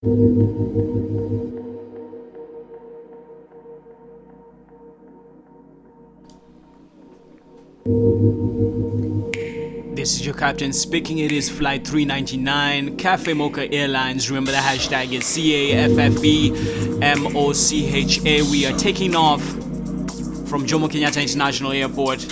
This is your captain speaking. It is flight 399, Cafe Mocha Airlines. Remember the hashtag is C A F F E M O C H A. We are taking off from Jomo Kenyatta International Airport.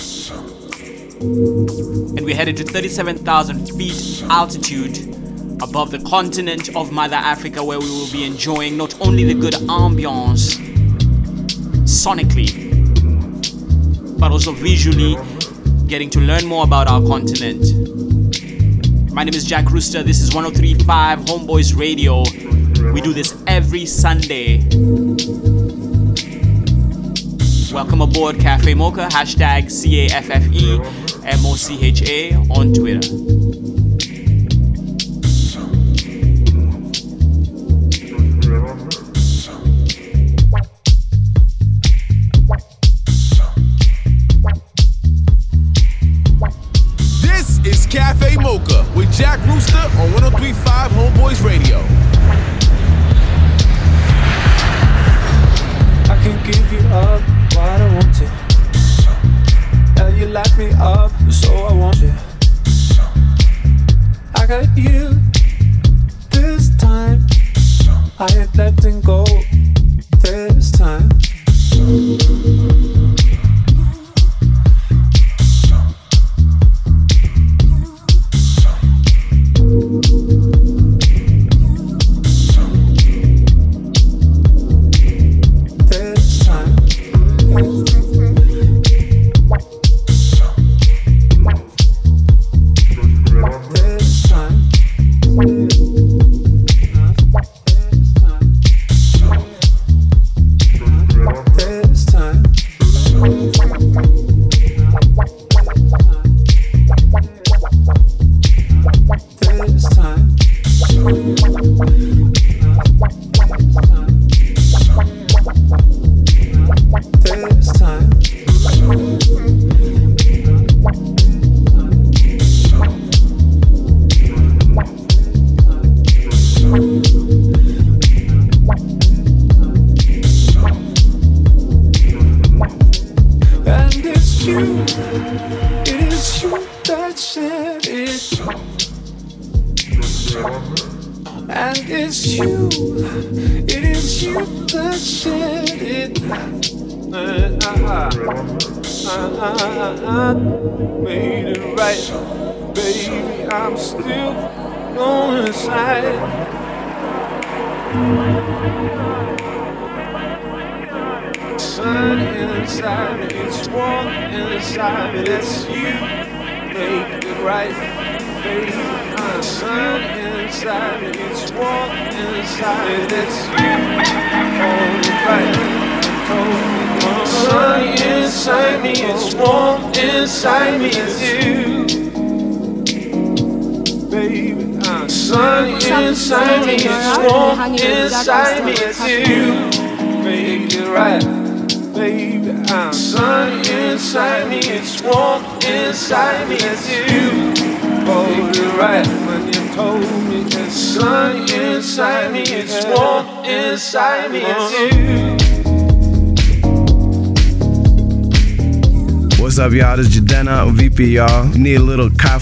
And we're headed to 37,000 feet altitude above the continent of Mother Africa, where we will be enjoying not only the good ambiance sonically, but also visually getting to learn more about our continent. My name is Jack Rooster. This is 1035 Homeboyz Radio. We do this every Sunday. Welcome aboard Cafe Mocha, hashtag C A F F E M O C H A on Twitter. Jack Rooster on 1035 Homeboyz Radio.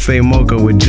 Cafe mocha with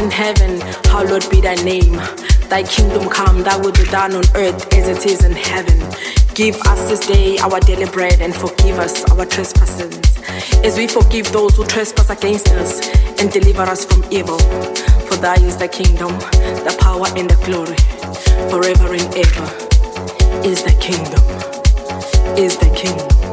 in heaven, hallowed be thy name. Thy kingdom come, thy will be done on earth as it is in heaven. Give us this day our daily bread and forgive us our trespasses, as we forgive those who trespass against us, and deliver us from evil. For thy is the kingdom, the power, and the glory, forever and ever. Is the kingdom, is the kingdom.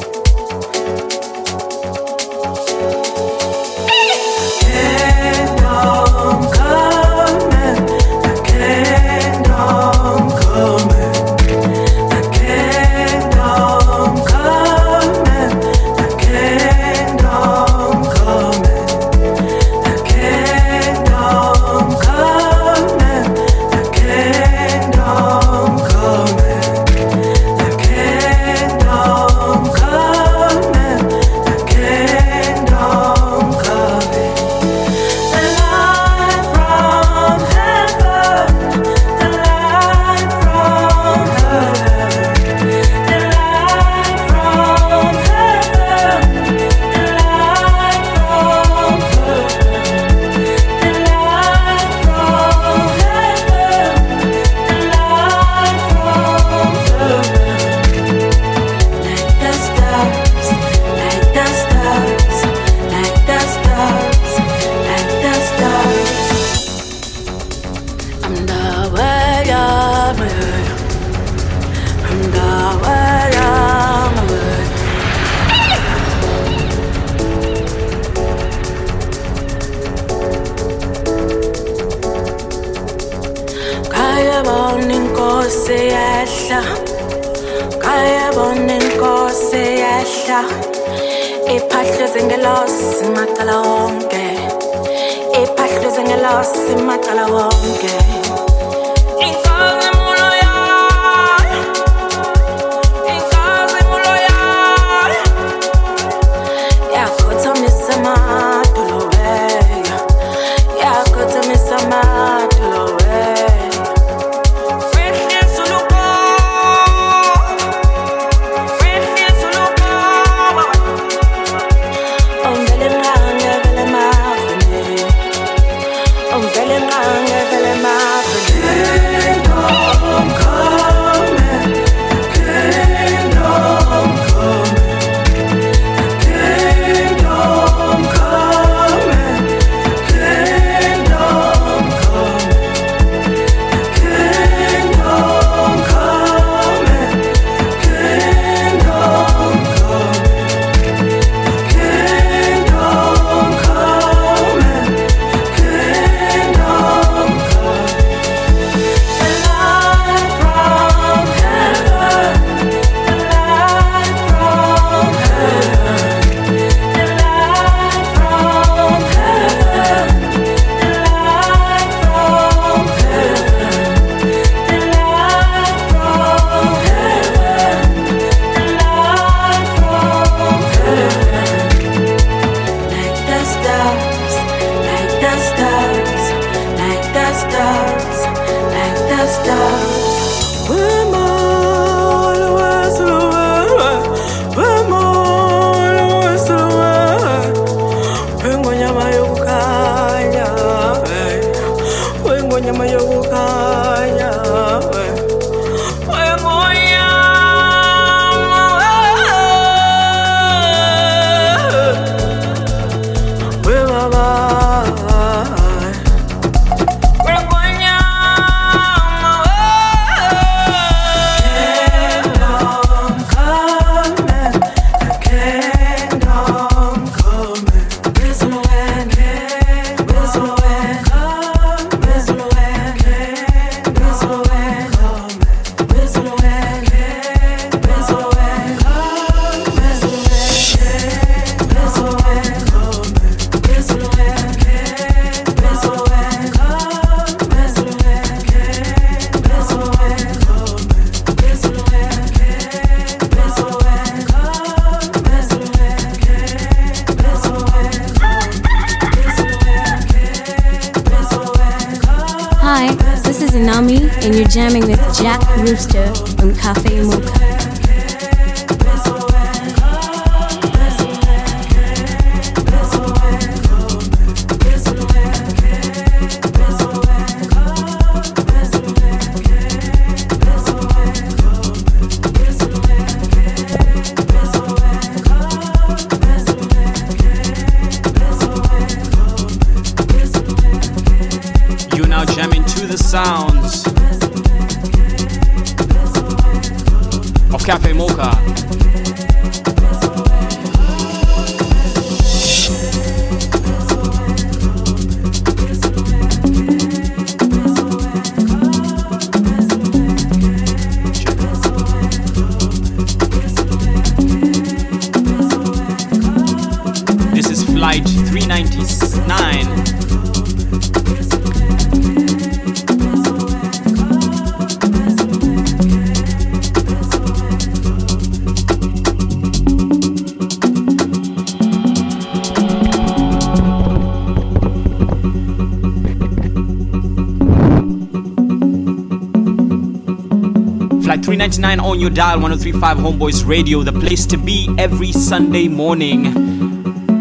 Dial 1035 Homeboyz Radio, the place to be every Sunday morning.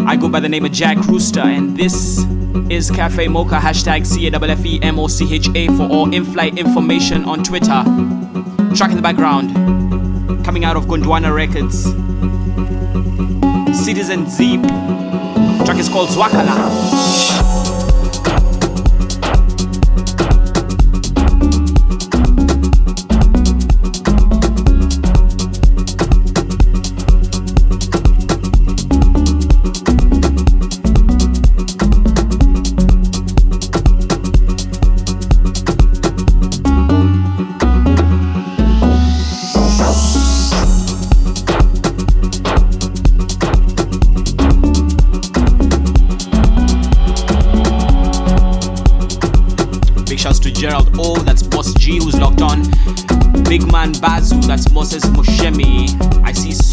I go by the name of Jack Rooster, and this is Cafe Mocha, hashtag C A F E M O C H A for all in flight information on Twitter. Track in the background, coming out of Gondwana Records. Citizen Zeep. Track is called Zwakala.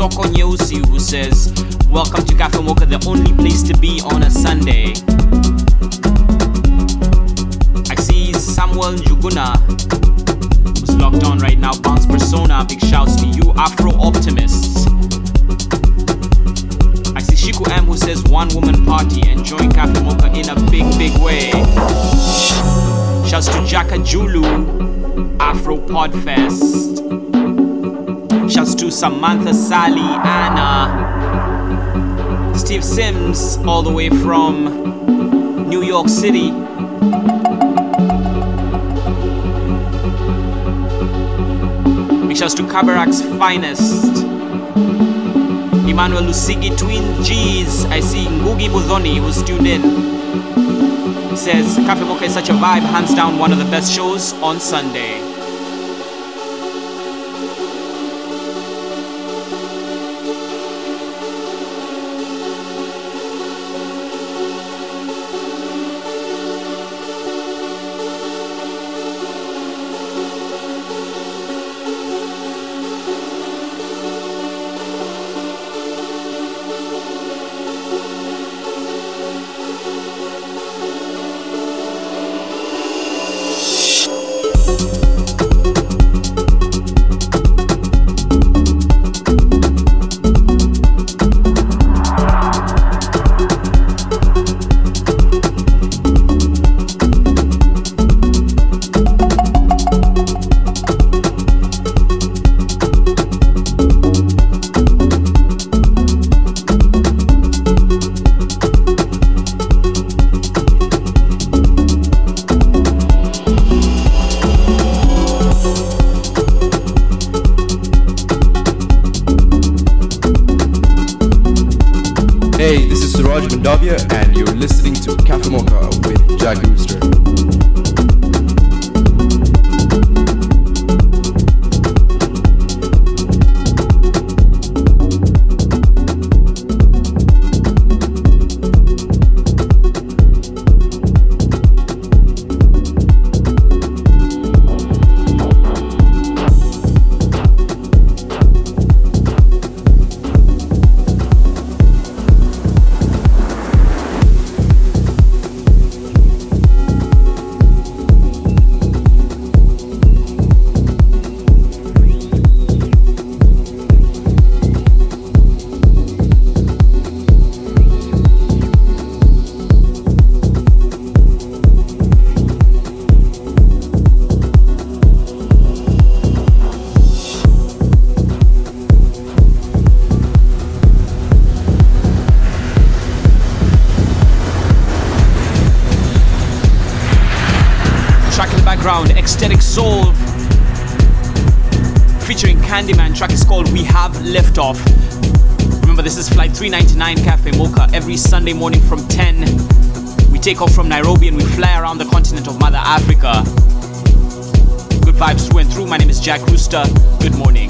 Soko Nyeusi who says, Welcome to Cafe Mocha, the only place to be on a Sunday. I see Samuel Njuguna who's locked on right now. Bounce Persona, big shouts to you, Afro Optimists. I see Shiku M who says, One woman party, enjoying Cafe Mocha in a big, big way. Shouts to Jaka Julu, Afro Podfest. Samantha, Sally, Anna, Steve Sims, all the way from New York City. Big shouts to Kabarak's finest. Emmanuel Lusigi, Twin G's. I see Ngugi Budhoni who's tuned in. Says Cafe Mocha is such a vibe, hands down one of the best shows on Sunday. Sunday morning from 10. We take off from Nairobi and we fly around the continent of Mother Africa. Good vibes through and through. My name is Jack Rooster. Good morning.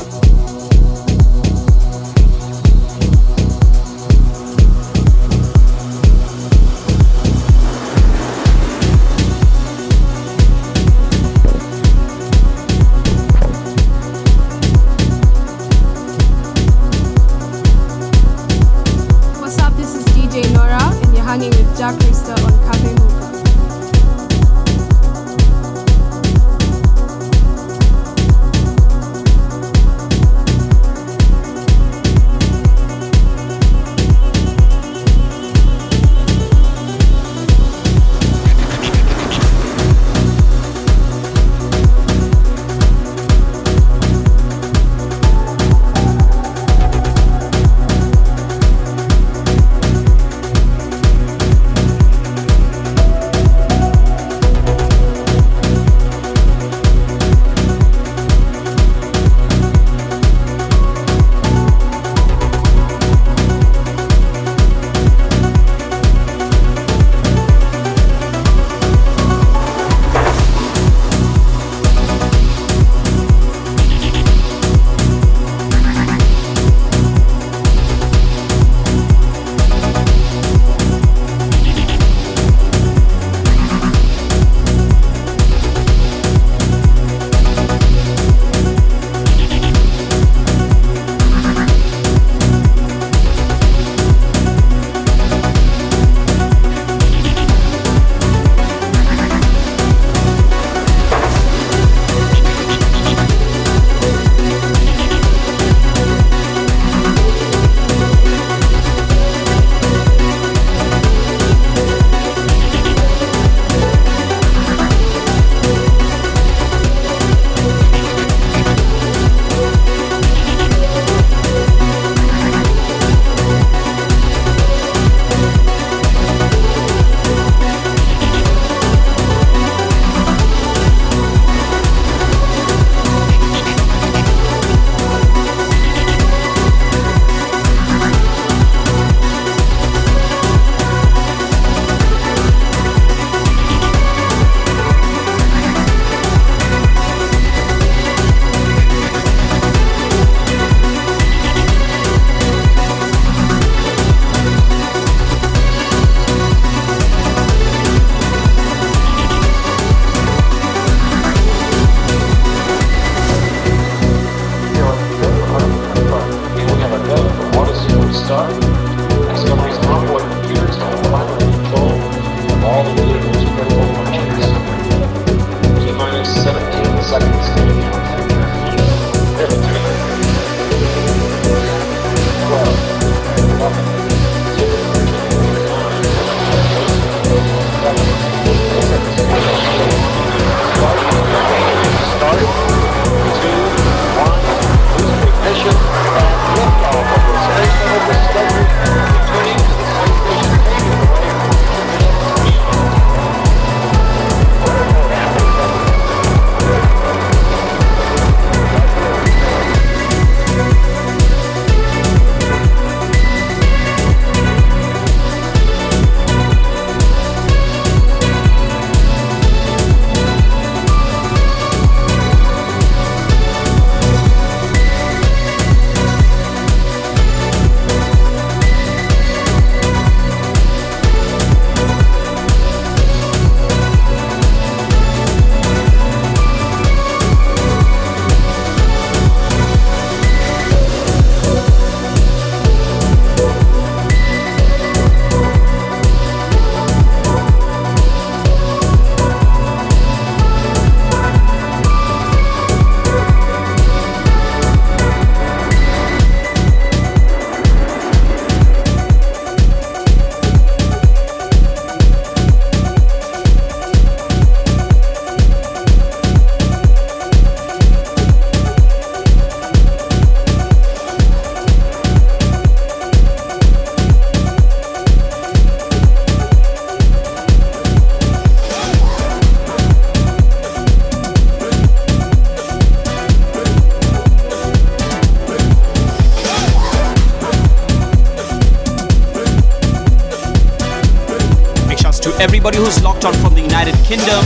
Everybody who's locked on from the United Kingdom,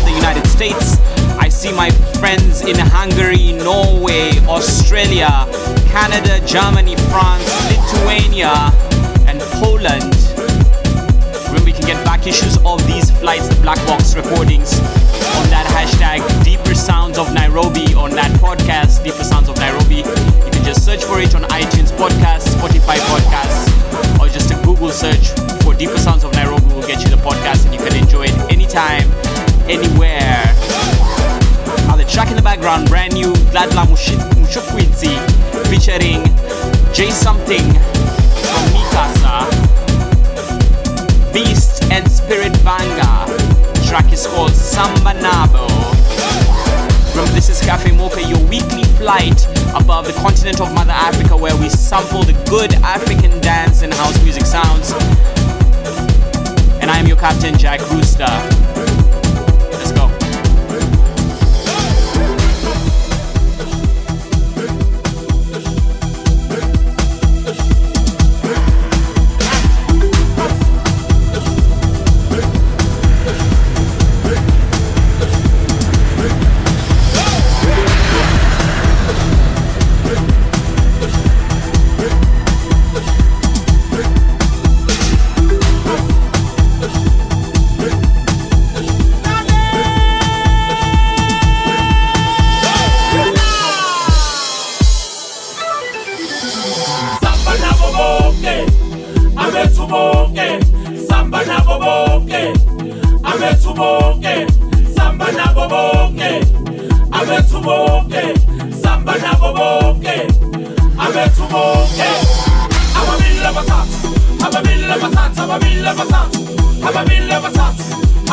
ababili abathathu, ababili abathathu,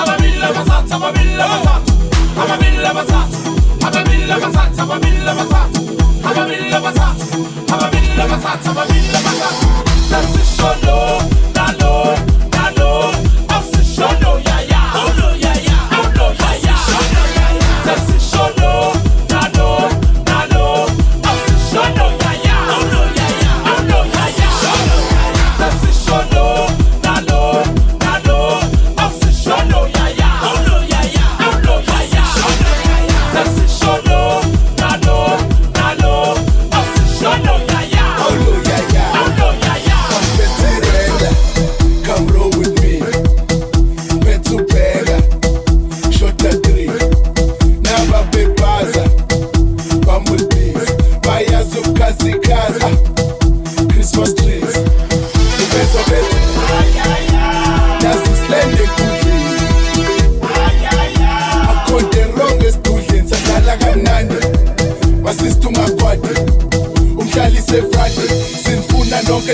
ababili abathathu, ababili abathathu, ababili abathathu, ababili abathathu, ababili abathathu, ababili abathathu, ababili abathathu, ababili abathathu, ababili abathathu. Sasisholo, nalo, nalo, asisholo, ya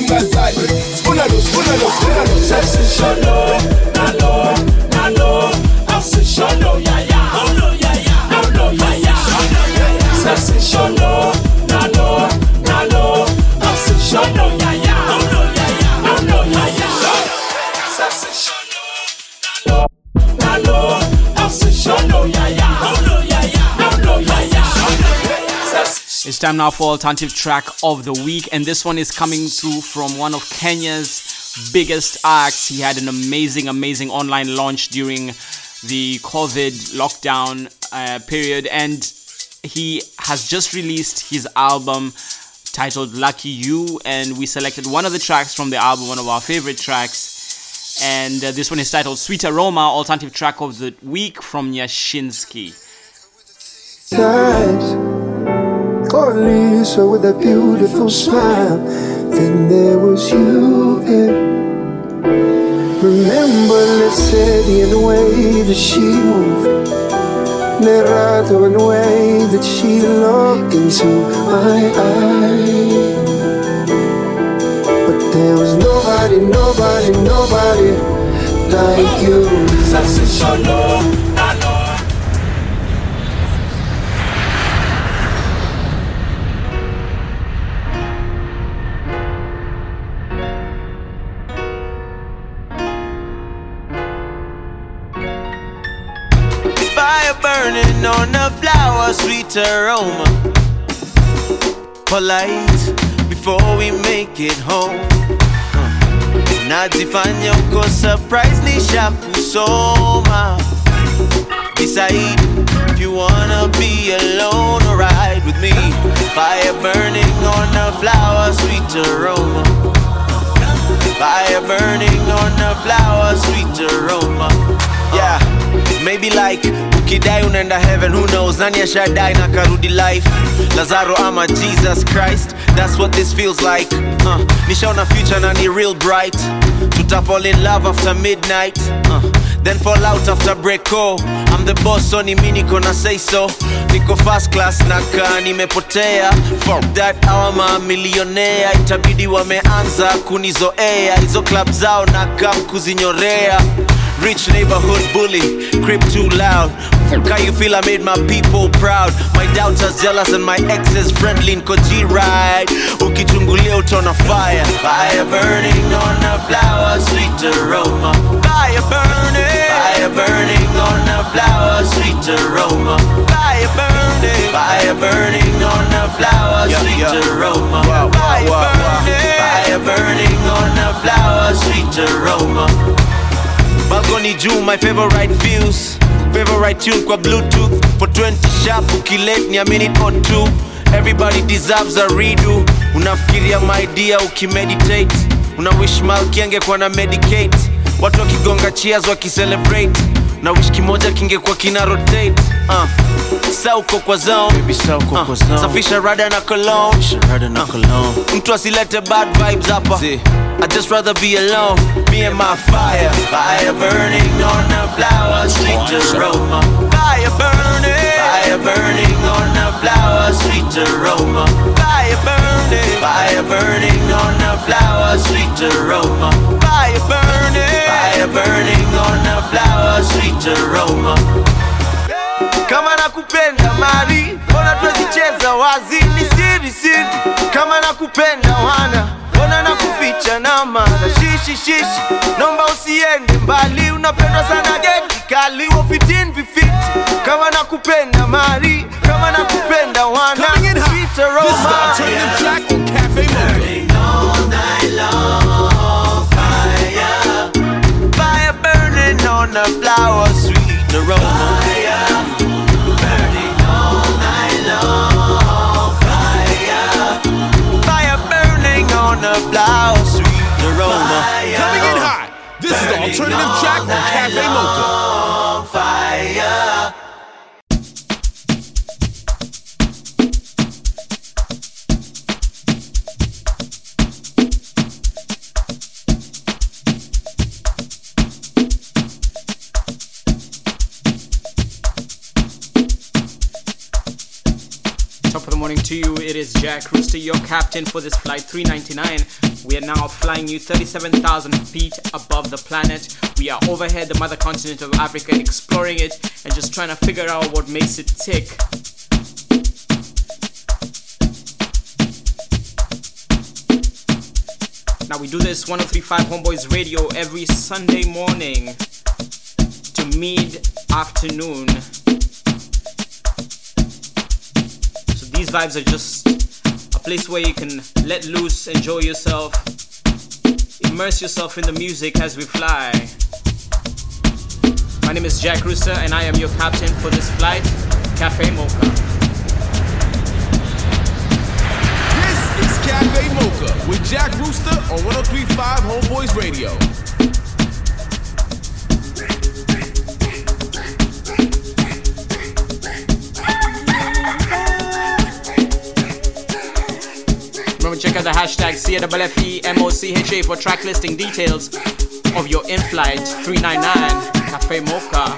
Him as time now for alternative track of the week, and this one is coming through from one of Kenya's biggest acts. He had an amazing, amazing online launch during the COVID lockdown uh, period, and he has just released his album titled Lucky You, and we selected one of the tracks from the album, one of our favorite tracks. And uh, this one is titled Sweet Aroma, alternative track of the week from Nyashinski. times. Gonna Lisa with a beautiful smile. Then there was you there. Remember Lesedi and the way that she moved. Nerato and the way that she looked into my eyes. But there was nobody, nobody, nobody like you. Sasisholo, nalo, sweet aroma. Polite before we make it home. Uh, najifanya uko surprise kusoma. Decide if you wanna be alone or ride with me. Fire burning on a flower sweet aroma. Fire burning on a flower sweet aroma. Yeah maybe like ukidai unaenda heaven who knows? Nani ashadai na karudi life? Lazaro ama jesus christ? That's what this feels like. Uh, nishaona future na ni real bright. Tuta fall in love after midnight. Uh, then fall out after breako i'm the boss so ni mi na say so. Niko first class na ka nimepotea. Fuck that awa mamilionea. Itabidi wameanza kunizoea. Hizo club zao na kam kuzinyorea Rich neighborhood bully, crib too loud. How you feel I made my people proud? My doubters jealous and my exes friendly. Nko G-ride, ukichungulia utaona fire. Fire burning on a flower, sweet aroma. Fire burning, fire burning on a flower, sweet aroma. Fire burning, fire burning on a flower, sweet aroma. Fire burning, fire burning on a flower, sweet aroma. Balcony juu my favorite views. Favorite tune kwa bluetooth. For 20 sharp ukilate ni a minute or two. Everybody deserves a redo. Unafikiria my dear ukimeditate. Una wish malkiange kwa na medicate. Watu wakigonga cheers wakicelebrate. Na wish kimoja kingekuwa kina rotate. Uh. sauko kwa zone. Baby, sa uh. safisha rada na cologne. Rada mtu asilete bad vibes hapa I just rather be alone, me and my fire. Fire burning on the flower, sweet aroma. Fire burning, fire burning on the flower, sweet aroma. Fire burning, fire burning on the flower, sweet aroma. Fire burning, fire burning on the flower, sweet aroma. Kama nakupenda mali, mbona tuzicheza wazi? Ni siri siri. Kama nakupenda wana mbona nakuficha na mara shishi shishi, nomba usiende mbali, unapendwa sana geti kali. Wofitin vifiti. Kama nakupenda mari, kama nakupenda wana. Sweet aroma. This is the track on Cafe Mocha. all night long, fire, fire burning on the flower, sweet aroma. Fire, the sweet aroma. Coming in hot. This is the alternative track on Cafe Mocha. Fire. Of the morning to you. It is Jack Rooster, your captain for this flight 399. We are now flying you 37,000 feet above the planet. We are overhead the mother continent of Africa, exploring it and just trying to figure out what makes it tick. Now we do this 1035 Homeboyz Radio every Sunday morning to mid afternoon. These vibes are just a place where you can let loose, enjoy yourself, immerse yourself in the music as we fly. My name is Jack Rooster and I am your captain for this flight, Cafe Mocha. This is Cafe Mocha with Jack Rooster on 1035 Homeboyz Radio. Remember, check out the hashtag CWFEMOCHA for track listing details of your in flight 399 Cafe Mocha.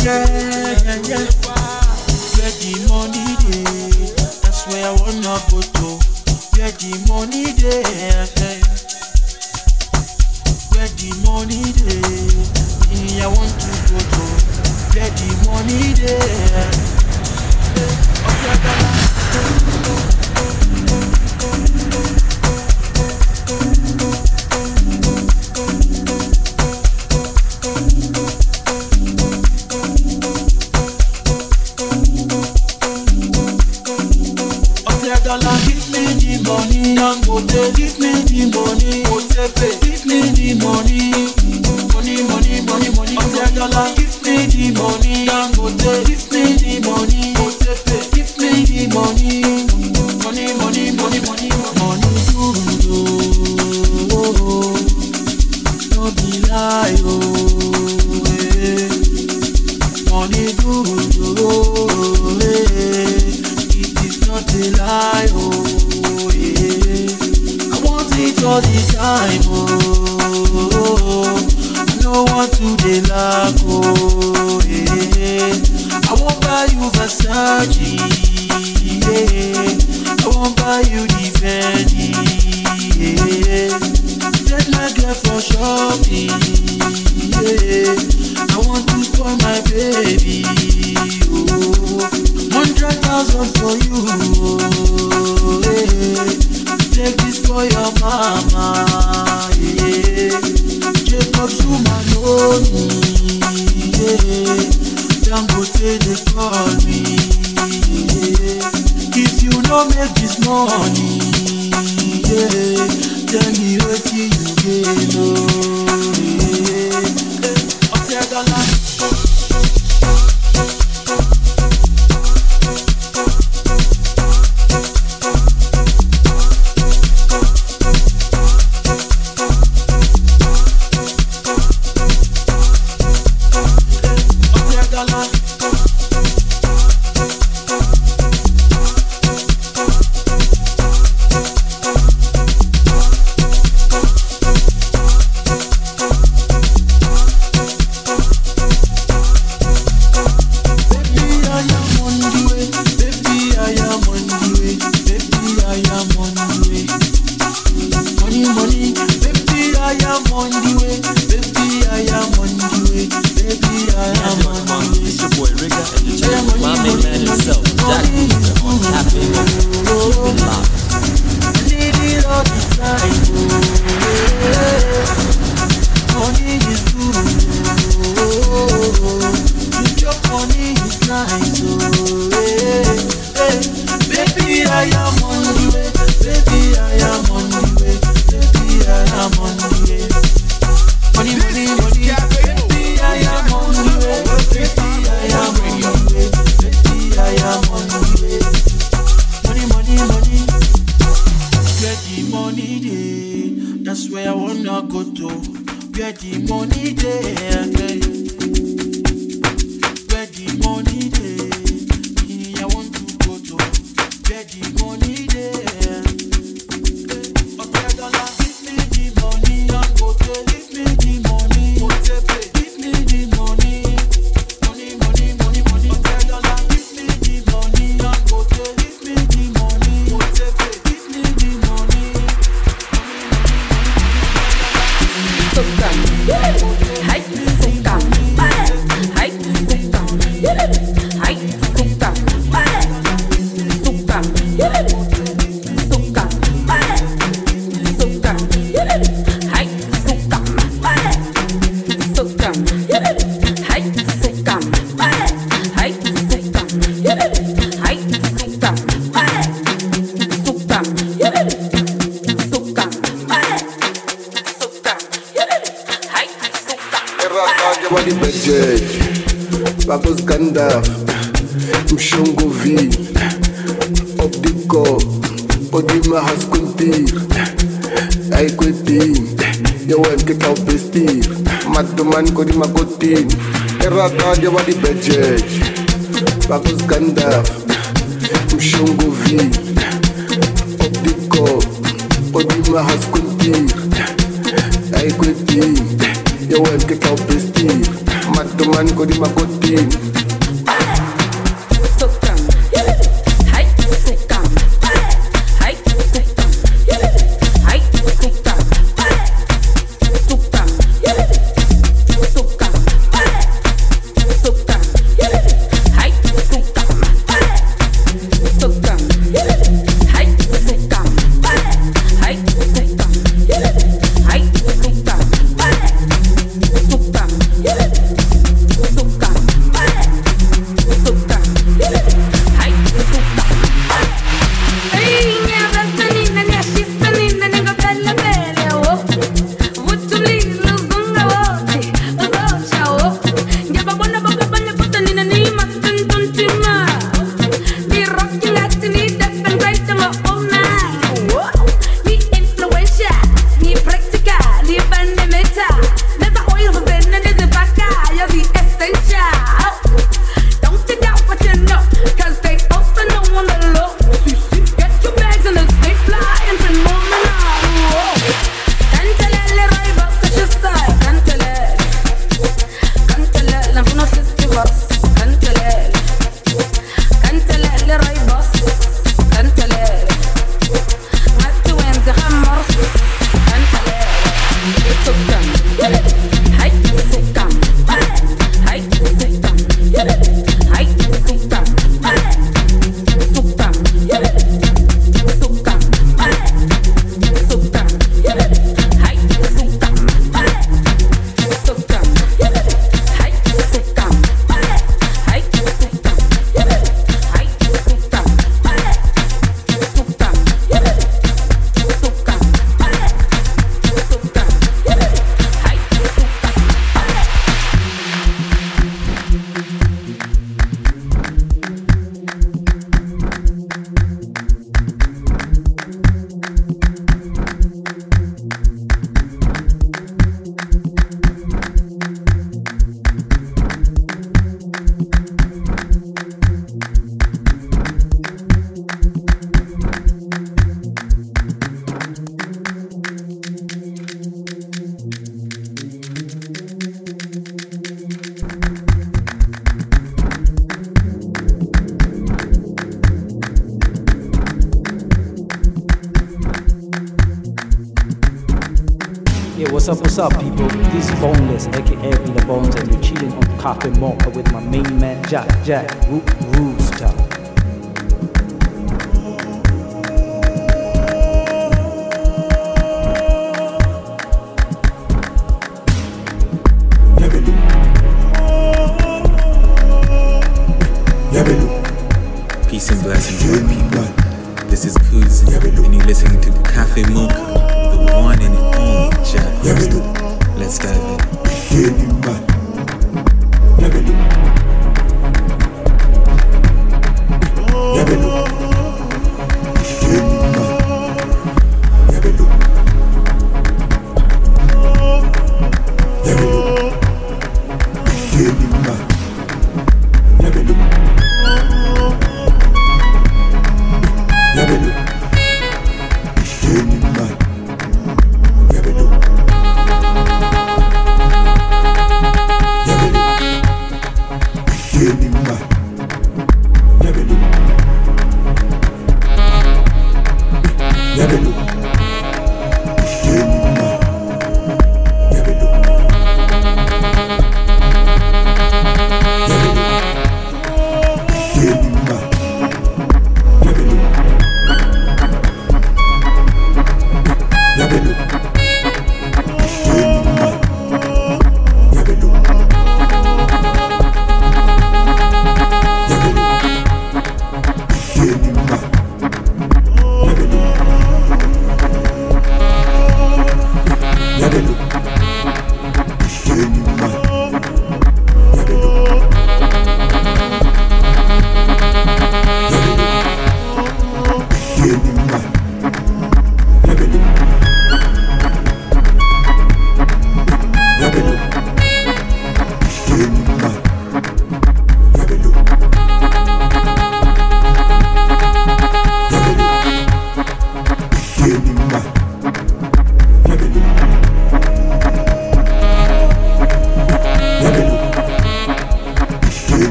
yeah, yeah, yeah, yeah. Where the money day? That's where I wanna go to. Where the money manikoti makotini eradadi abadibhejeje vakuzikandafa mshunguvi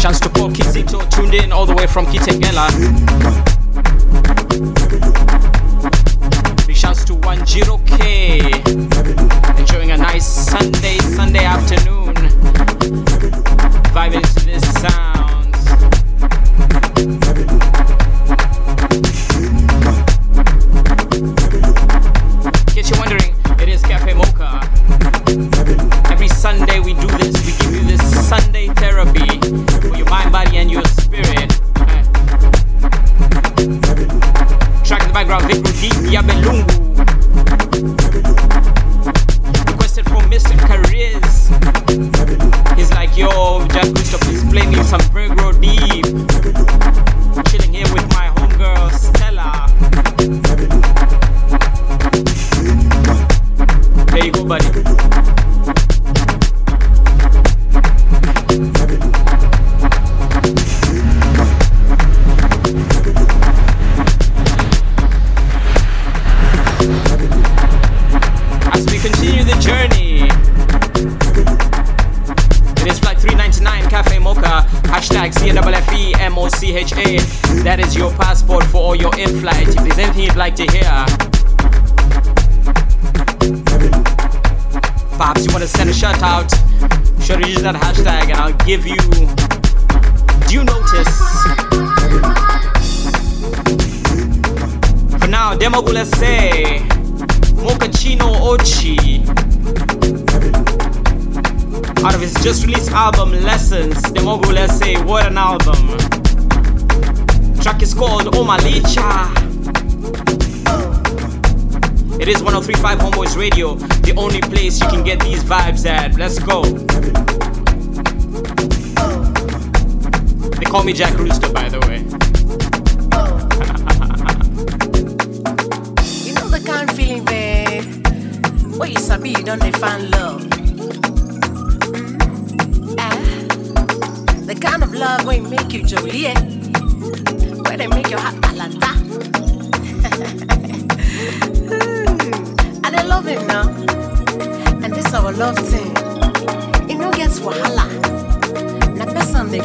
Shouts to Paul Kizito, tuned in all the way from Kitengela. Big shouts to Wanjiro K. Enjoying a nice Sunday, Sunday afternoon. Vibing to this sound. Radio, the only place you can get these vibes at. Let's go. They call me Jack Rooster, by the way. you know the kind of feeling babe. where you sabi you don't find love. Mm-hmm. Ah, the kind of love where make you jolie, where they make your heart. love thing. It no gets wahala. Na person they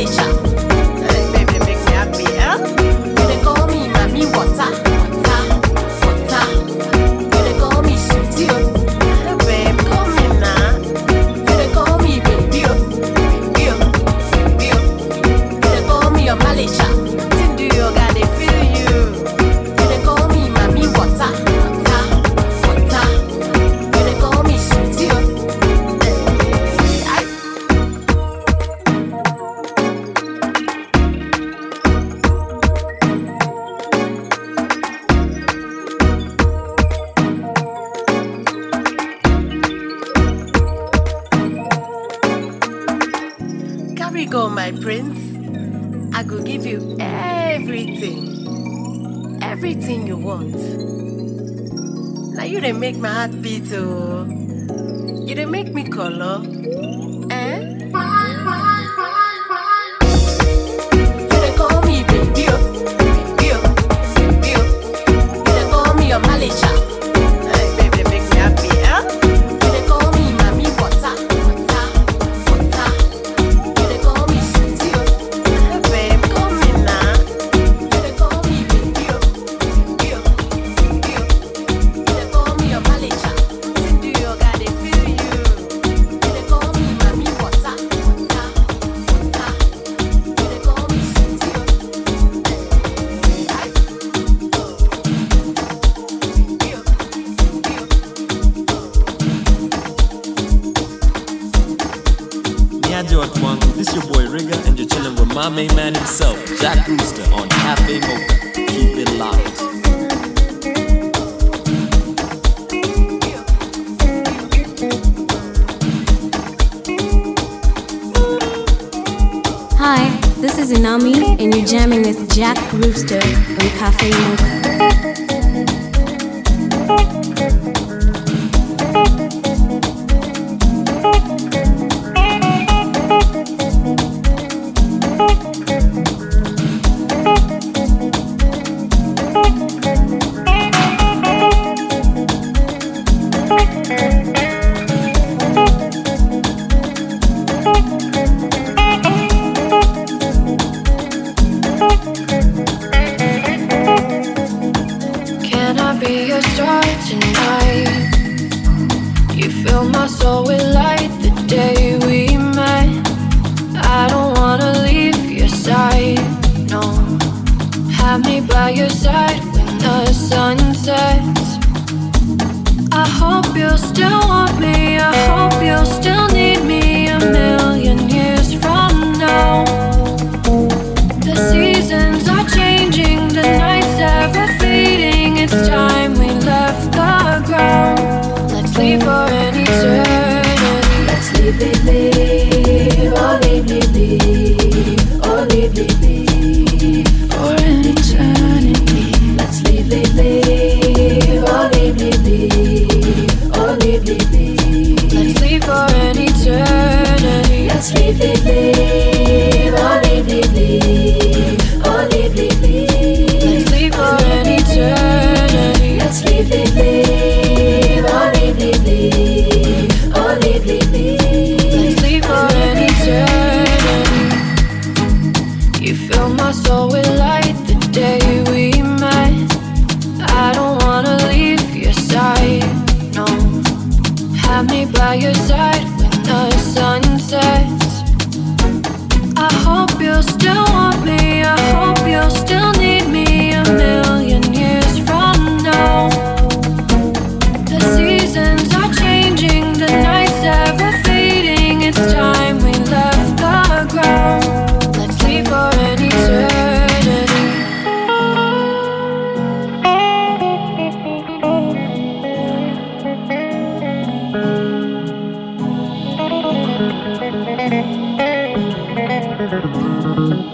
你想。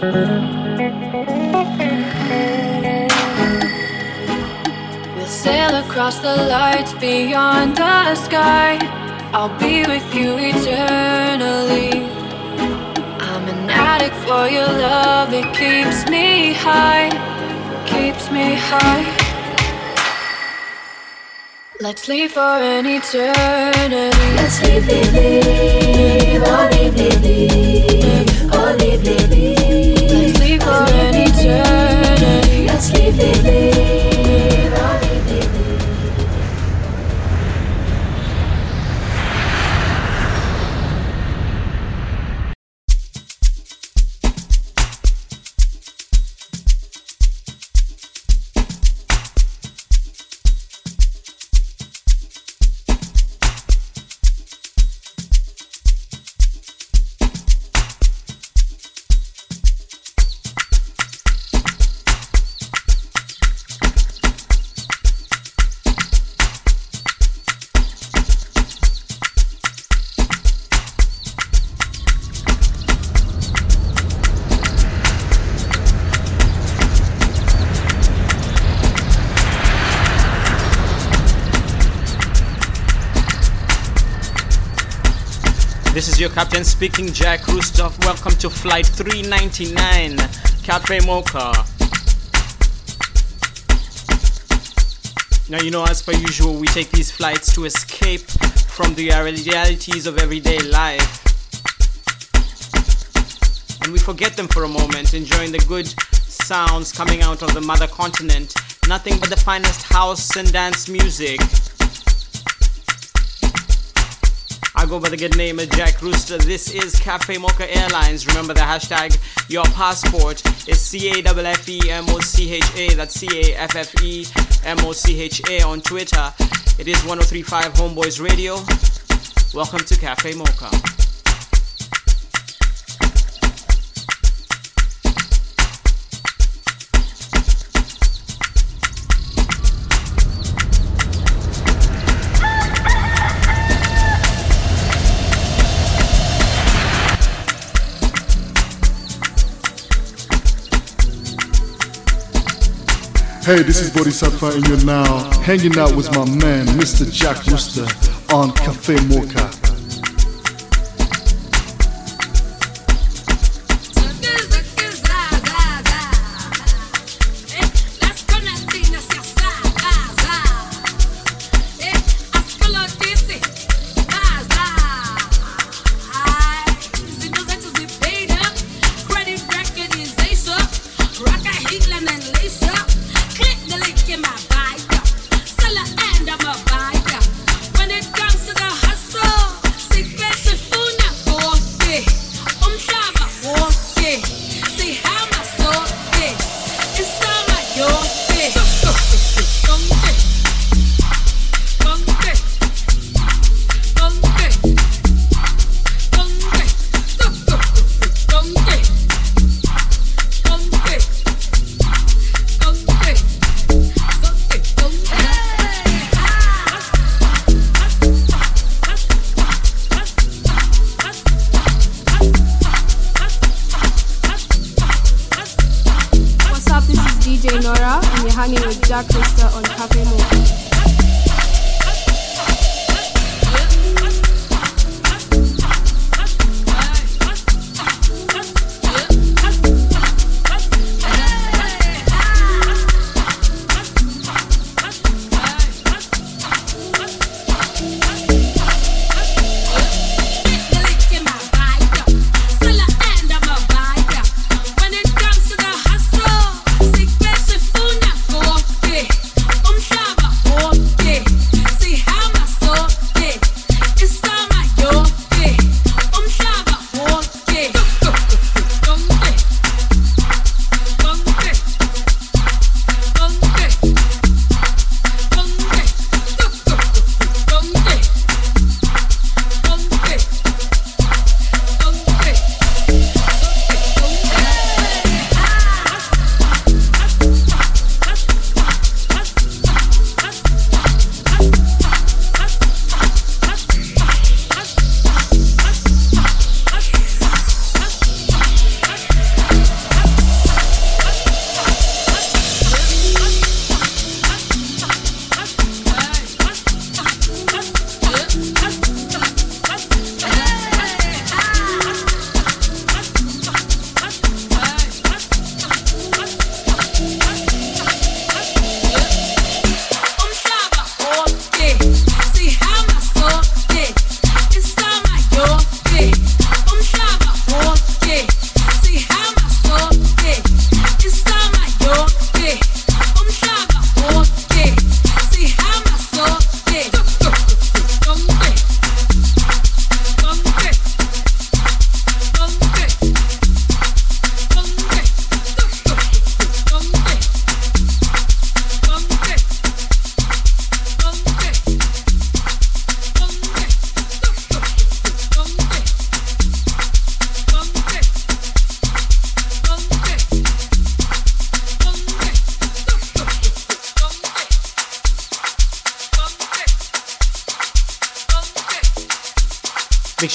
We'll sail across the lights beyond the sky. I'll be with you eternally. I'm an addict for your love, it keeps me high, keeps me high. Let's leave for an eternity. Let's leave, leave, leave, oh, leave, leave, leave. Your captain speaking, Jack Rooster. Welcome to flight 399, Cafe Mocha. Now, you know, as per usual, we take these flights to escape from the realities of everyday life. And we forget them for a moment, enjoying the good sounds coming out of the mother continent. Nothing but the finest house and dance music. I go by the good name of Jack Rooster. This is Cafe Mocha Airlines. Remember the hashtag your passport is C A F F E M O C H A. That's C A F F E M O C H A on Twitter. It is 1035 Homeboyz Radio. Welcome to Cafe Mocha. Hey, this is Bodhisattva, and you're now hanging out with my man, Mr. Jack Rooster, on Cafe Mocha.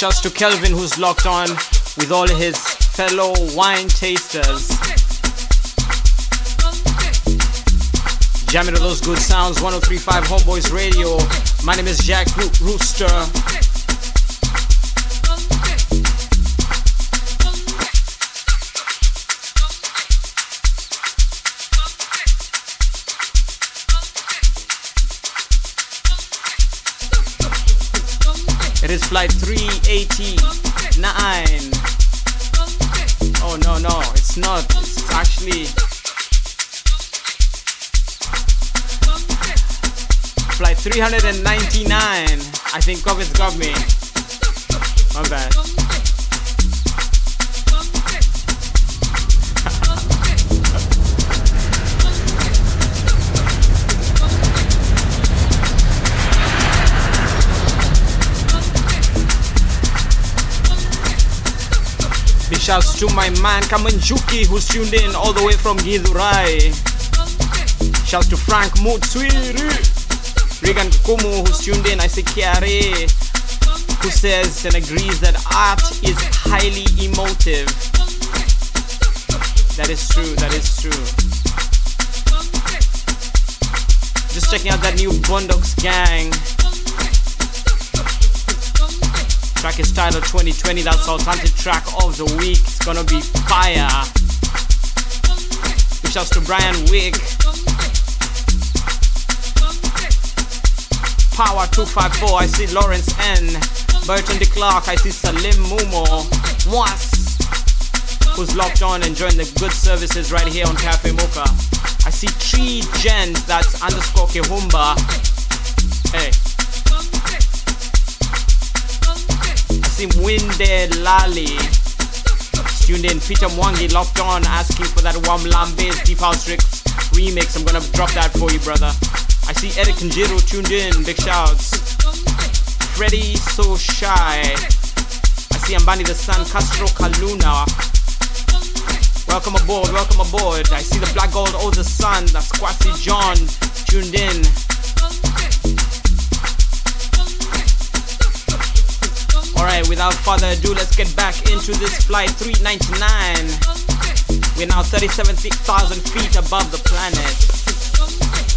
Shouts to Kelvin who's locked on with all his fellow wine tasters. Jamming to those good sounds, 1035 Homeboyz Radio. My name is Jack Rooster. Flight 389. Oh no, no, it's not. It's actually flight 399. I think COVID's got me. My bad. Shouts to my man Kamanjuki who's tuned in all the way from Githurai. Shouts to Frank Mutswiri. Regan Kumu who's tuned in. I see Kiare who says and agrees that art is highly emotive. That is true, that is true. Just checking out that new Bondox gang. Track is titled 2020. That's alternative track of the week. It's gonna be fire. Big shouts to Brian Wick. Power 254. I see Lawrence N. Burton de Clark. I see Salim Mumo. Mwas. Who's locked on enjoying the good services right here on Cafe Mocha. I see Tree Gens, That's underscore Kehumba. I see Winde Lali. Tuned in. Peter Mwangi locked on asking for that Wam Lambe's Deep House Tricks remix. I'm gonna drop that for you, brother. I see Eric Njiro tuned in. Big shouts. Freddy So Shy. I see Ambani the Sun. Castro Kaluna. Welcome aboard, welcome aboard. I see the Black Gold Oh the Sun. That's Squatty John tuned in. Alright, without further ado, let's get back into this flight 399. We're now 37,000 feet above the planet.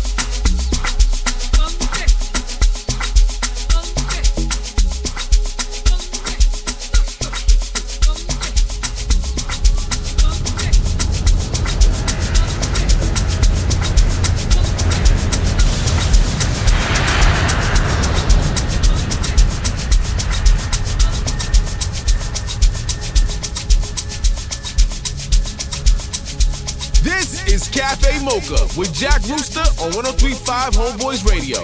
Cafe Mocha with Jack Rooster on 1035 Homeboyz Radio.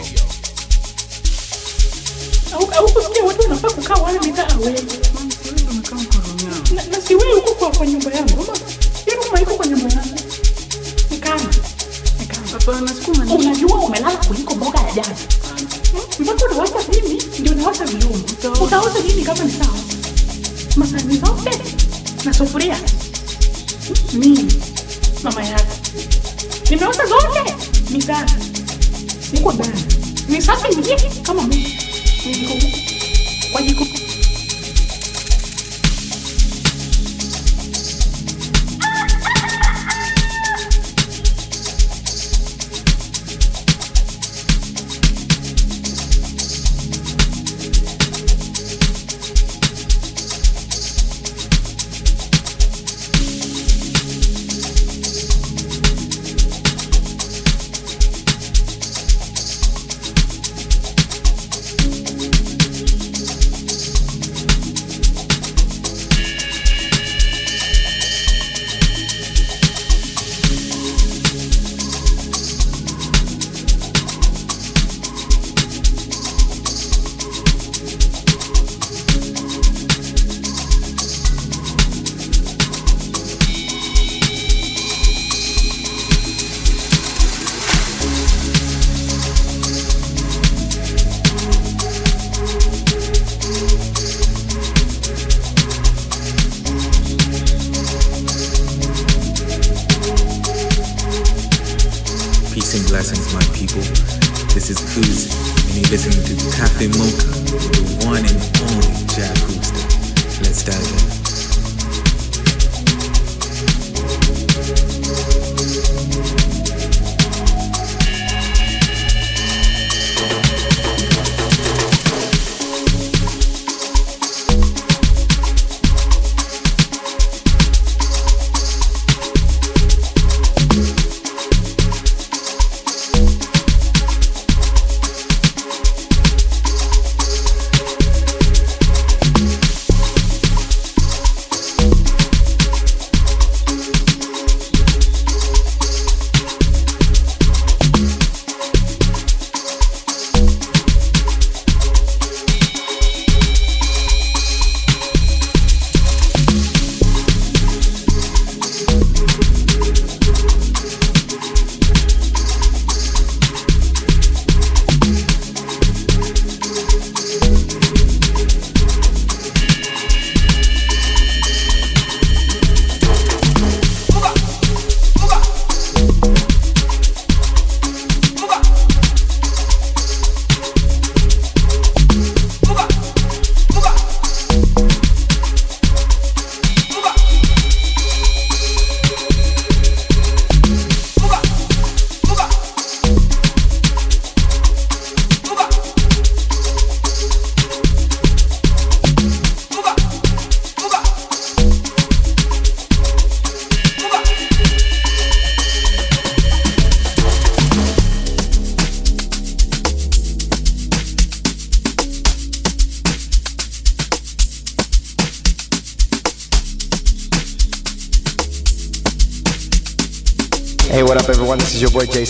Mama yako. Nimeosha zote. Ni safi. Siko ndani. Ni safi ingie kama mimi. Niko huko. Kwa jiko.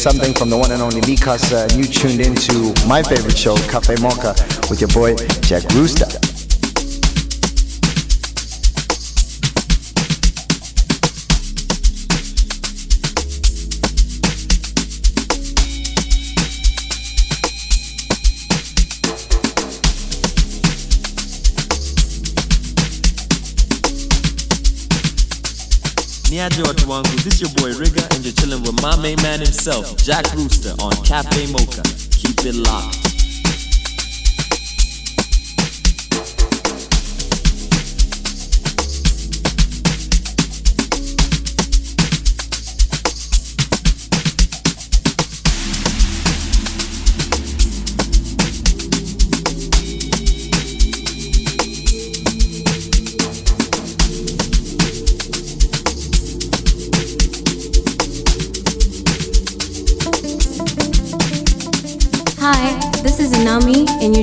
Something from the one and only Mikasa, and uh, you tuned into my favorite show, Cafe Mocha, with your boy Jack Rooster. Niaje watu wangu, this your boy Rigger and you're chilling with my main man himself, Jack Rooster on Cafe Mocha. Keep it locked.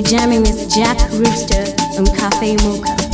Jamming with Jack Rooster on Cafe Mocha.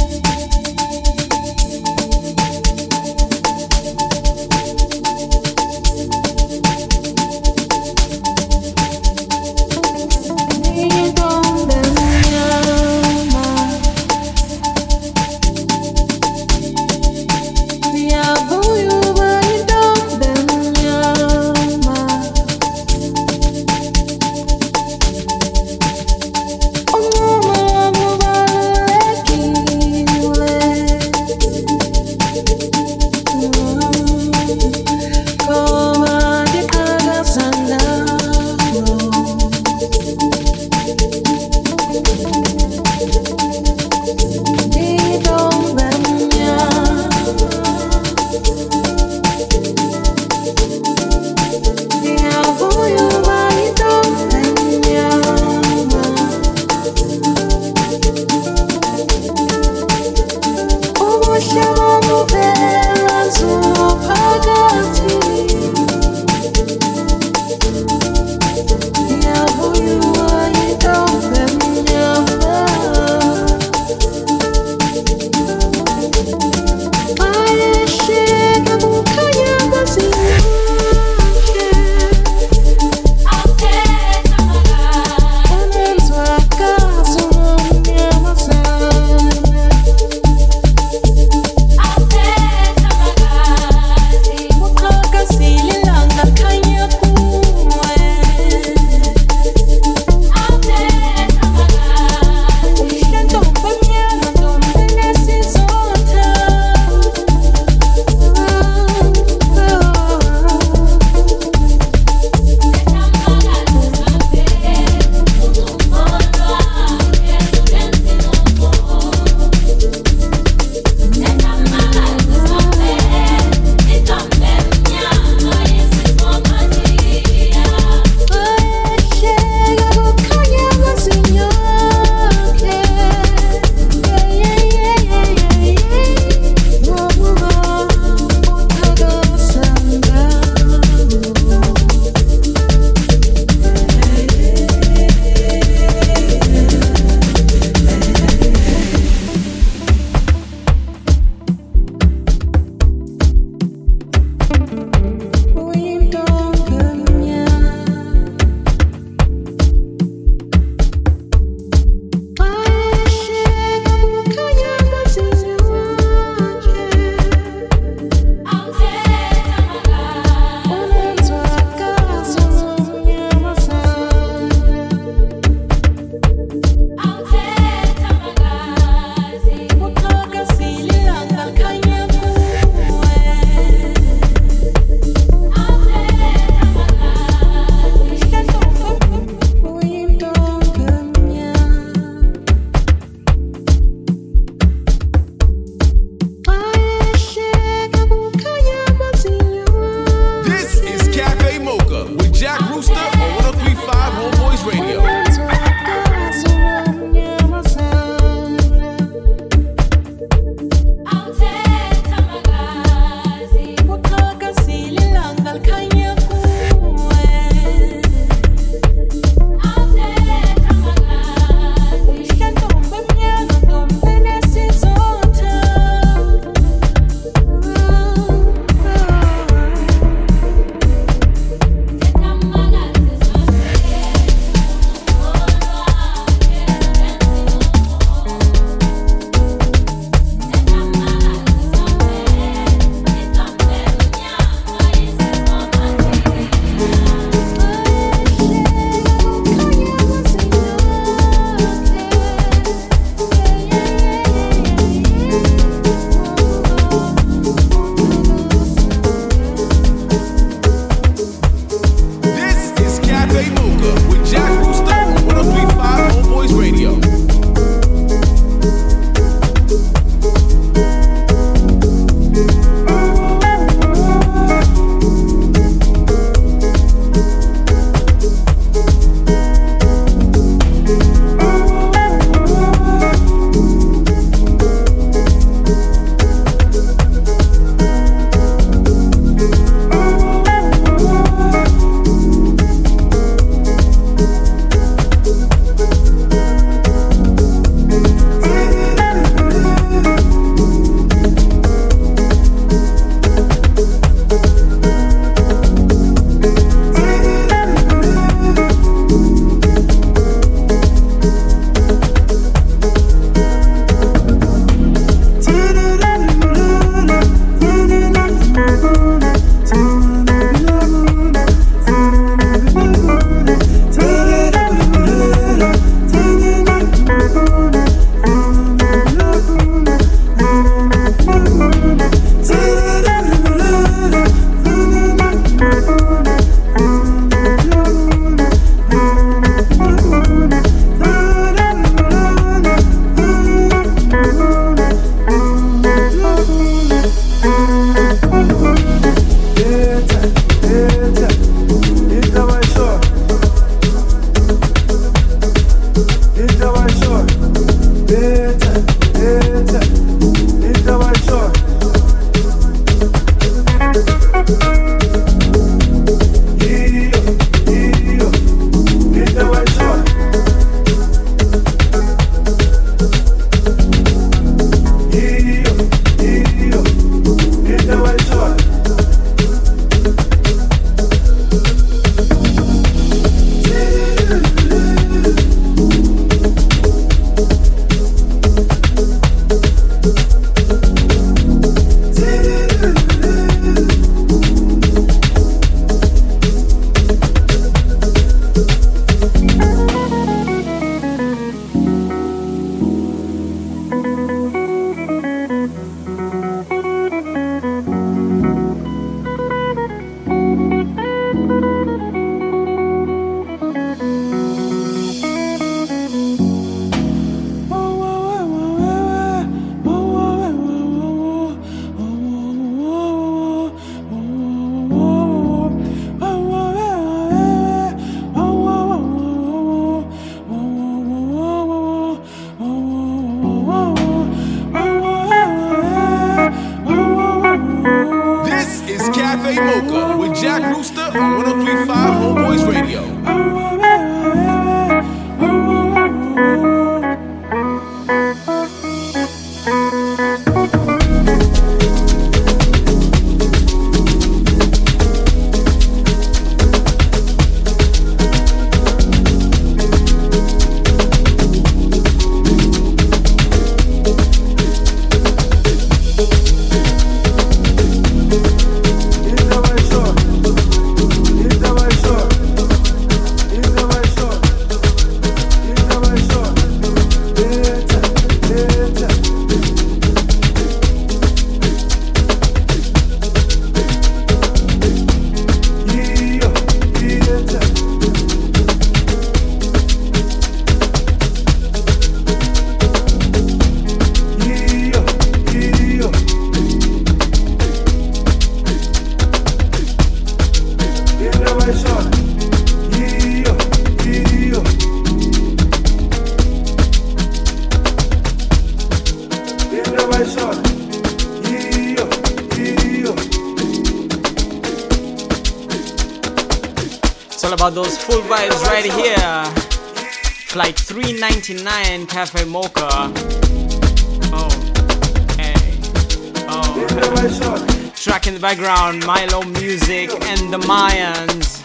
Background, Milo Music and the Mayans.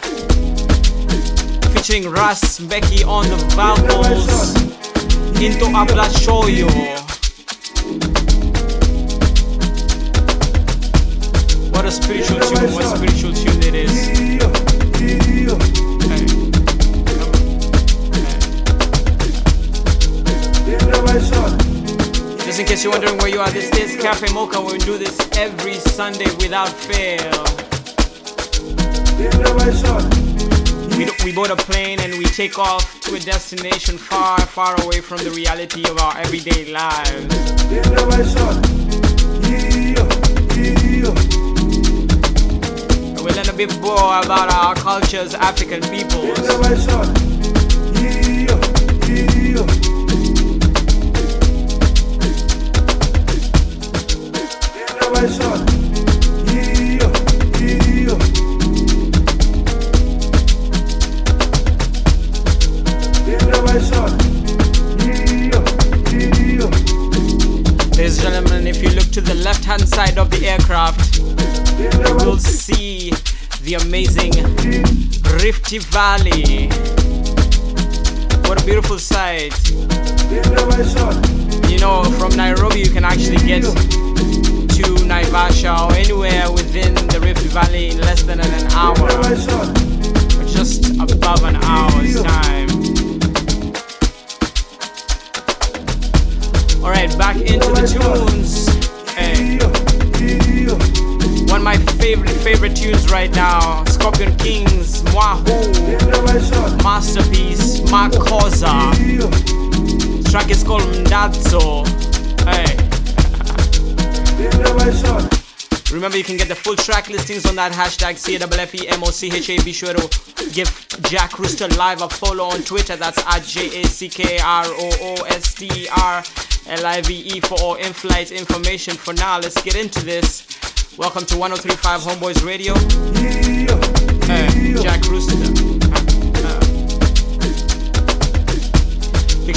Featuring Russ Becky on the vocals. Into Abla Shoyo. What a spiritual tune, what a spiritual tune it is. Just in case you're wondering where you are, this is Cafe Mocha. We do this every Sunday without fail. We, do- we board a plane and we take off to a destination far, far away from the reality of our everyday lives. We learn a bit more about our cultures, African peoples. Rifty Valley. What a beautiful sight. You know, from Nairobi, you can actually get to Naivasha or anywhere within the Rift Valley in less than an hour, or just above an hour's time. Track is called Mdazo. Hey. Remember, you can get the full track listings on that hashtag CAFFEMOCHA. Be sure to give Jack Rooster Live a follow on Twitter. That's at J A C K R O O S T R L I V E for all in flight information. For now, let's get into this. Welcome to 1035 Homeboyz Radio. Hey, Jack Rooster.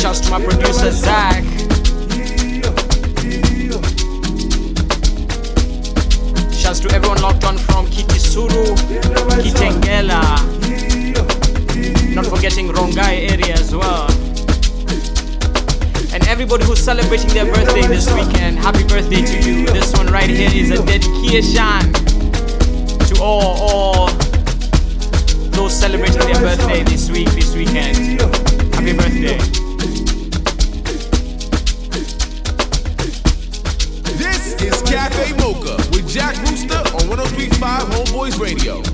Shouts to my producer, Zach. Shouts to everyone locked on from Kitisuru, Kitengela. Not forgetting Rongai area as well. And everybody who's celebrating their birthday this weekend, happy birthday to you. This one right here is a dedication to all, all those celebrating their birthday this week, this weekend. Happy birthday. Radio.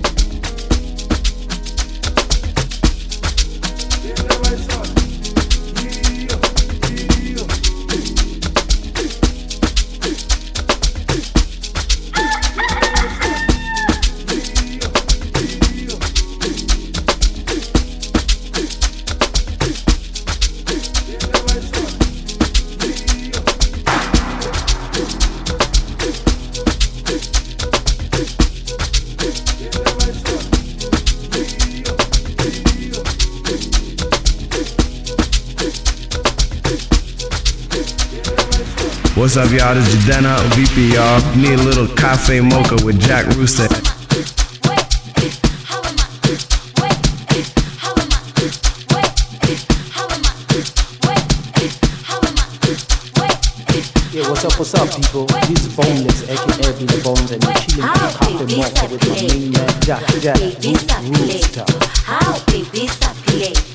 What's up, y'all? This is Jadena, VP, y'all. Need a little cafe mocha with Jack Rooster. Yeah, what's up, what's up, people? This is Boneless, aka Be the Bones, and you're chilling with Coffee Mocha with my main man, Jack, Jack, Root, Rooster. How baby sapileto,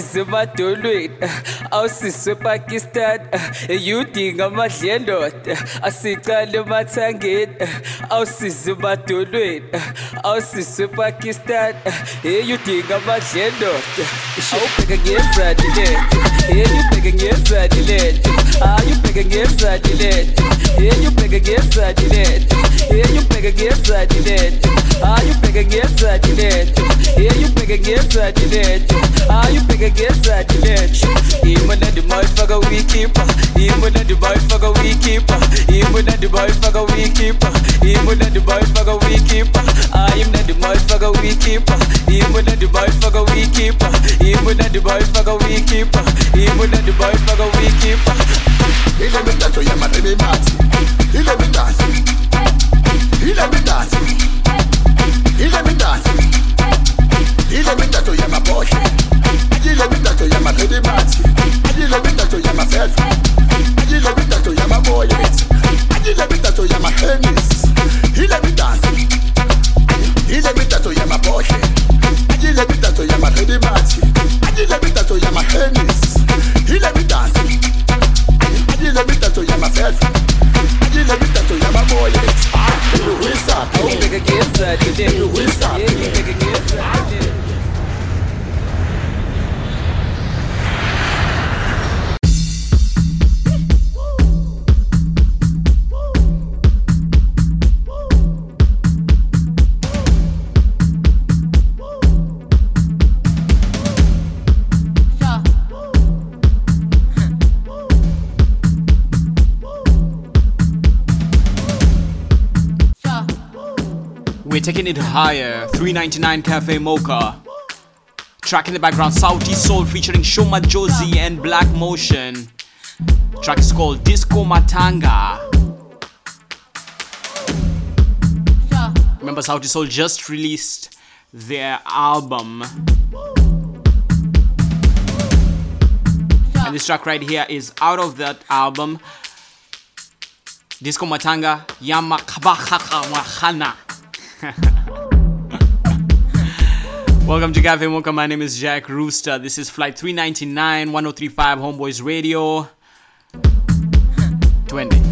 awusise emadolweni awusise epakistan eyudinga amadlendoda asicale emathangeni awusise emadolweni awusise epakistan eyudinga amadlendoda. Awubheke ngezani lento eyubheke ngezani lento ayubheke ngezani lento eyubheke ngezani lento eyubheke ngezani lento ayubheke ngezani lento eyubheke ngezani lento ayubheke ngezani lento imonandi mayifaka wikipa imonandi mayifaka wikipa imonandi mayifaka wikipa imonandi mayifaka wikipa ayimnandi mayifaka wikipa imonandi mayifaka wikipa imonandi mayifaka wikipa imonandi mayifaka wikipa Ile mitatu ya madini mati. Ile mitatu. Ile mitatu. Ile mitatu. Ile mitatu ya maboshe. Ile mitatu ya madini mati. Ile mitatu ya mafelfu. Ile mitatu ya maboyes. Ile mitatu ya mahenis. Ile mitatu. Ile mitatu ya maboshe. Ile mitatu ya madini mati. Ile mitatu ya mahenis. Ile awubheke ngezani Baby, who is happy? eyubheke taking it higher. 399 Cafe Mocha. Track in the background, Sauti Sol featuring Sho Madjozi and Black Motion. Track is called Disco Matanga. Remember, Sauti Sol just released their album. And this track right here is out of that album. Disco Matanga Yamakabakakawahana. Welcome to Cafe Mocha. My name is Jack Rooster. This is Flight 399, 1035 Homeboyz Radio. 20.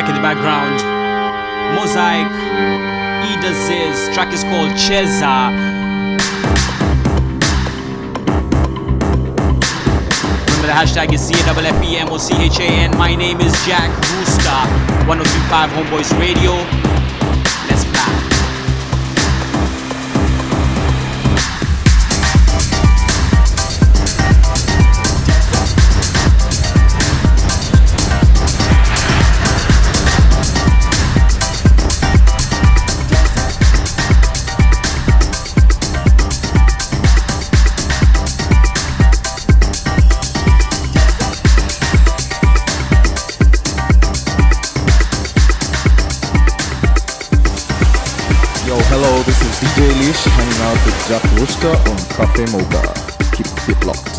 Track in the background. Mosaic. Ida Ziz. Track is called Cheza. Remember the hashtag is C-A-F-F-E-M or C-H-A-N. My name is Jack Rooster. 1035 Homeboyz Radio. Rooster on Cafe Mocha. Keep it locked.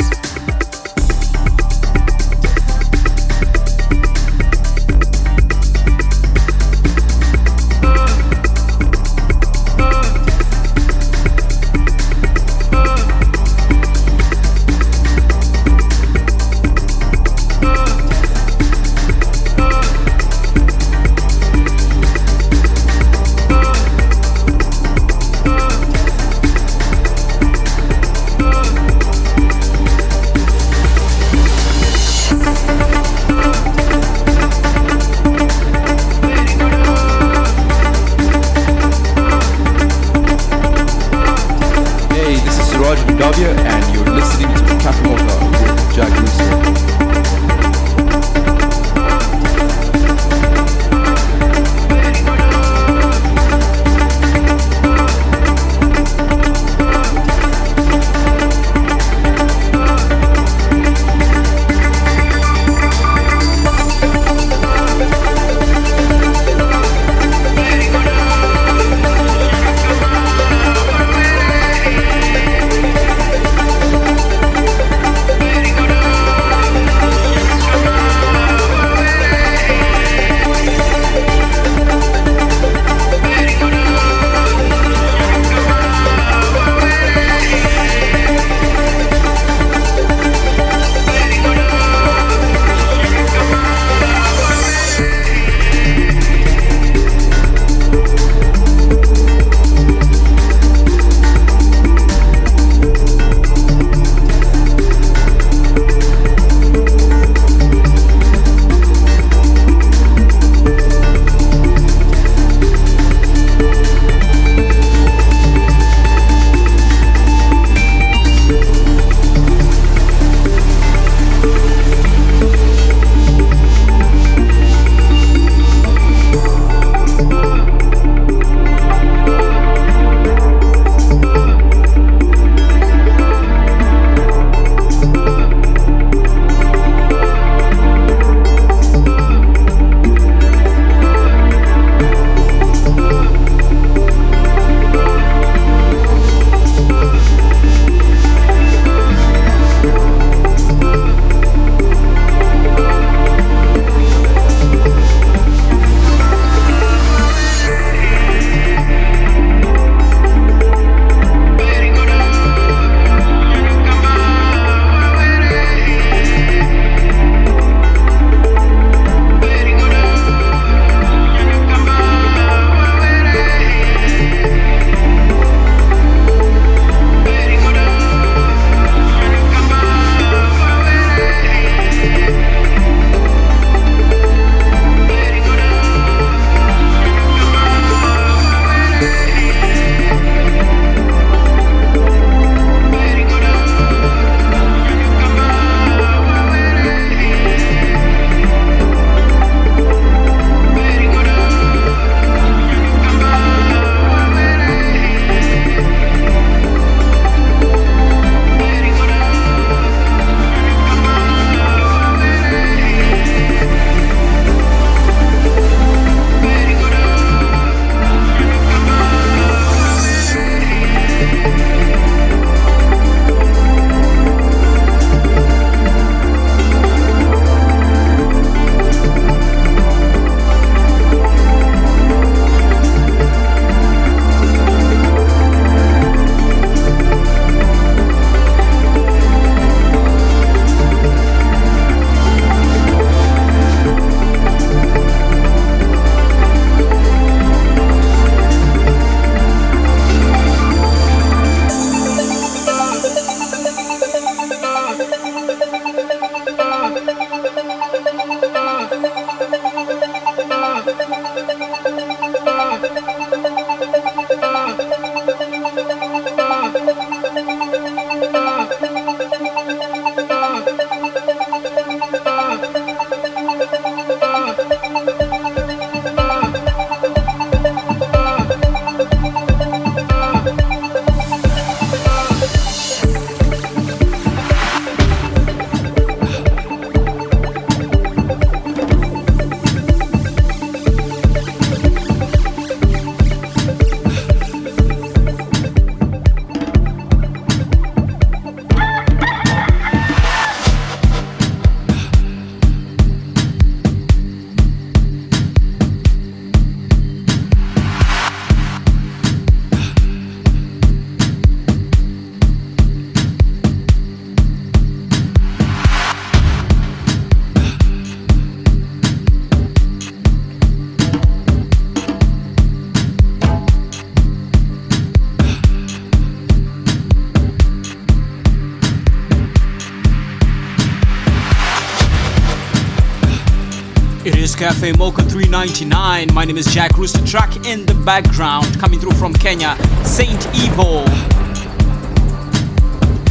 Cafe Mocha 399. My name is Jack Rooster. Track in the background coming through from Kenya, Saint Evil.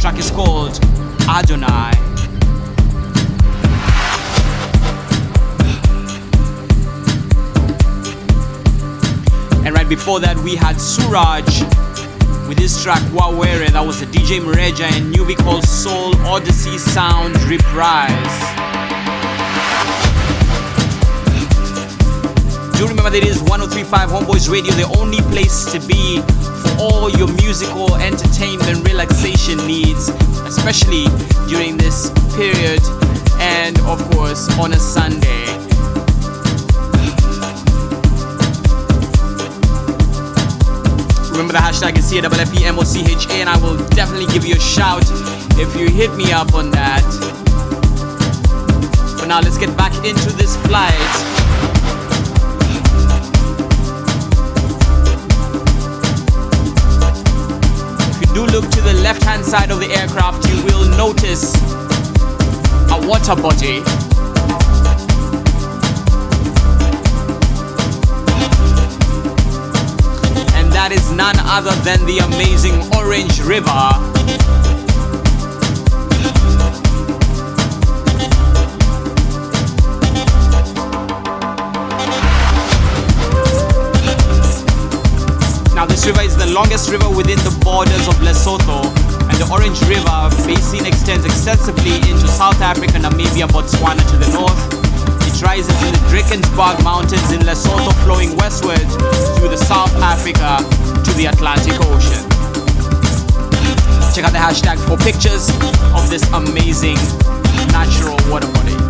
Track is called Adonai. And right before that, we had Suraj with his track Wawere. That was the DJ Mureja and Nubi called Soul Odyssey Sound Reprise. Do remember that it is 1035 Homeboyz Radio, the only place to be for all your musical entertainment relaxation needs, especially during this period and, of course, on a Sunday. Remember the hashtag is CWFEMOCHA, and I will definitely give you a shout if you hit me up on that. But now let's get back into this flight. Do look to the left hand side of the aircraft, you will notice a water body. And that is none other than the amazing Orange River. This river is the longest river within the borders of Lesotho, and the Orange River basin extends extensively into South Africa, Namibia, Botswana to the north. It rises in the Drakensberg Mountains in Lesotho, flowing westward through the South Africa to the Atlantic Ocean. Check out the hashtag for pictures of this amazing natural water body.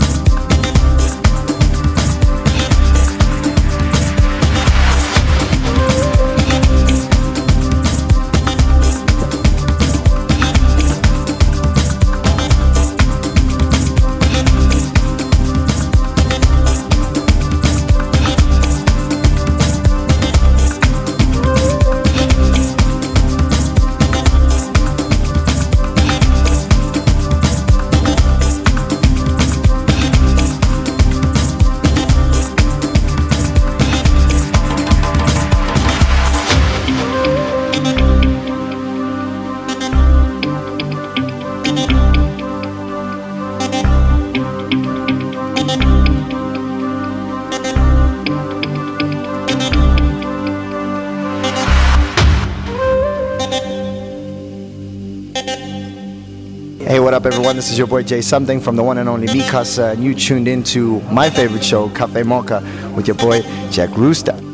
This is your boy J'Something from the one and only Mi Casa, and you tuned into my favorite show, Cafe Mocha, with your boy Jack Rooster.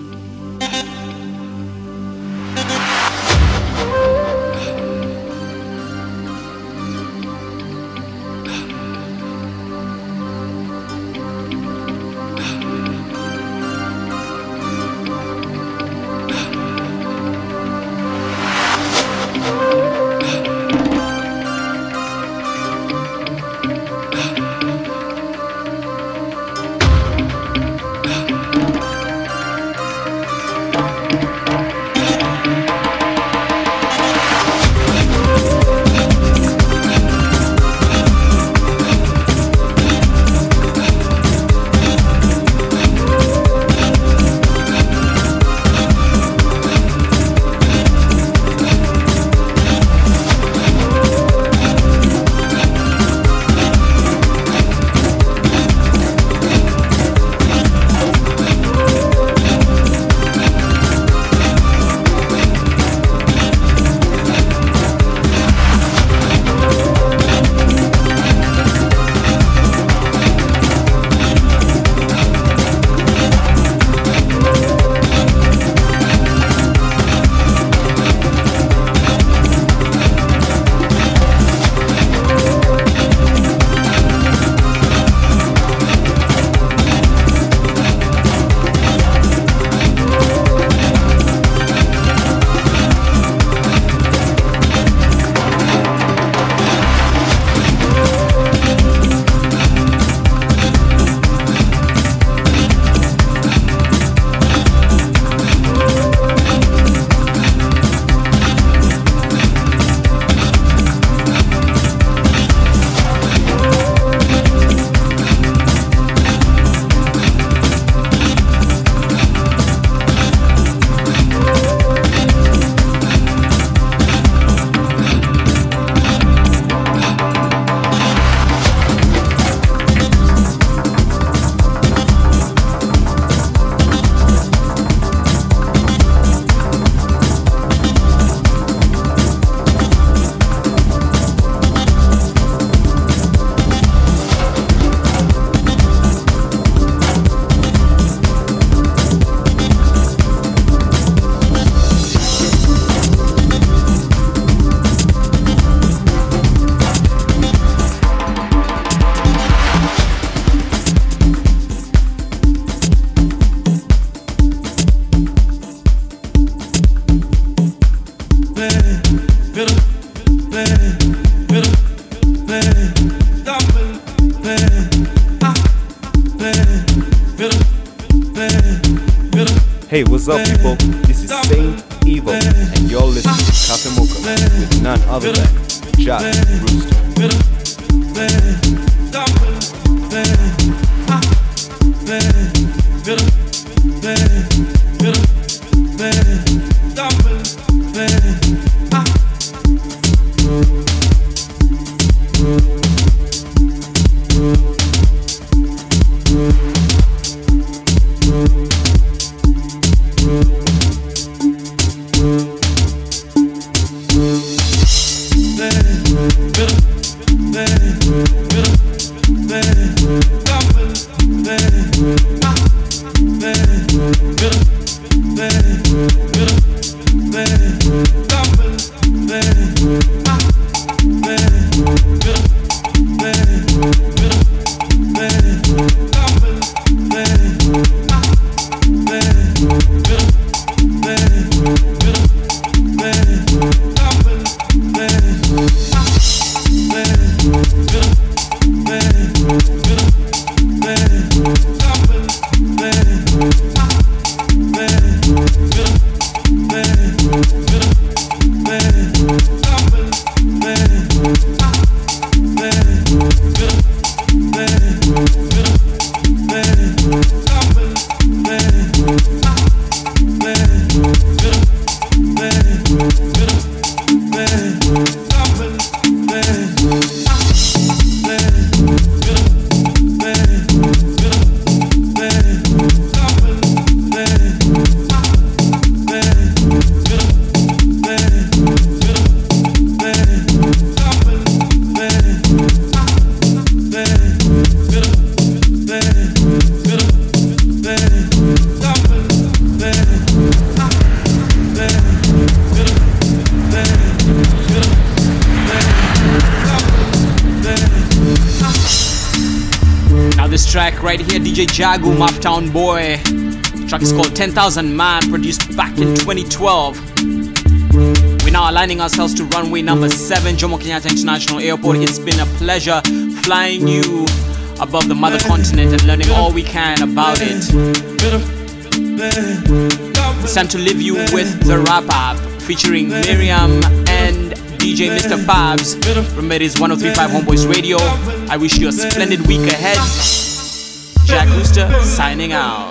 10,000 Man, produced back in 2012. We're now aligning ourselves to runway number 7, Jomo Kenyatta International Airport. It's been a pleasure flying you above the mother continent and learning all we can about it. It's time to leave you with the wrap up featuring Miriam and DJ Mr. Fabs from it is 1035 Homeboyz Radio. I wish you a splendid week ahead. Jack Rooster signing out.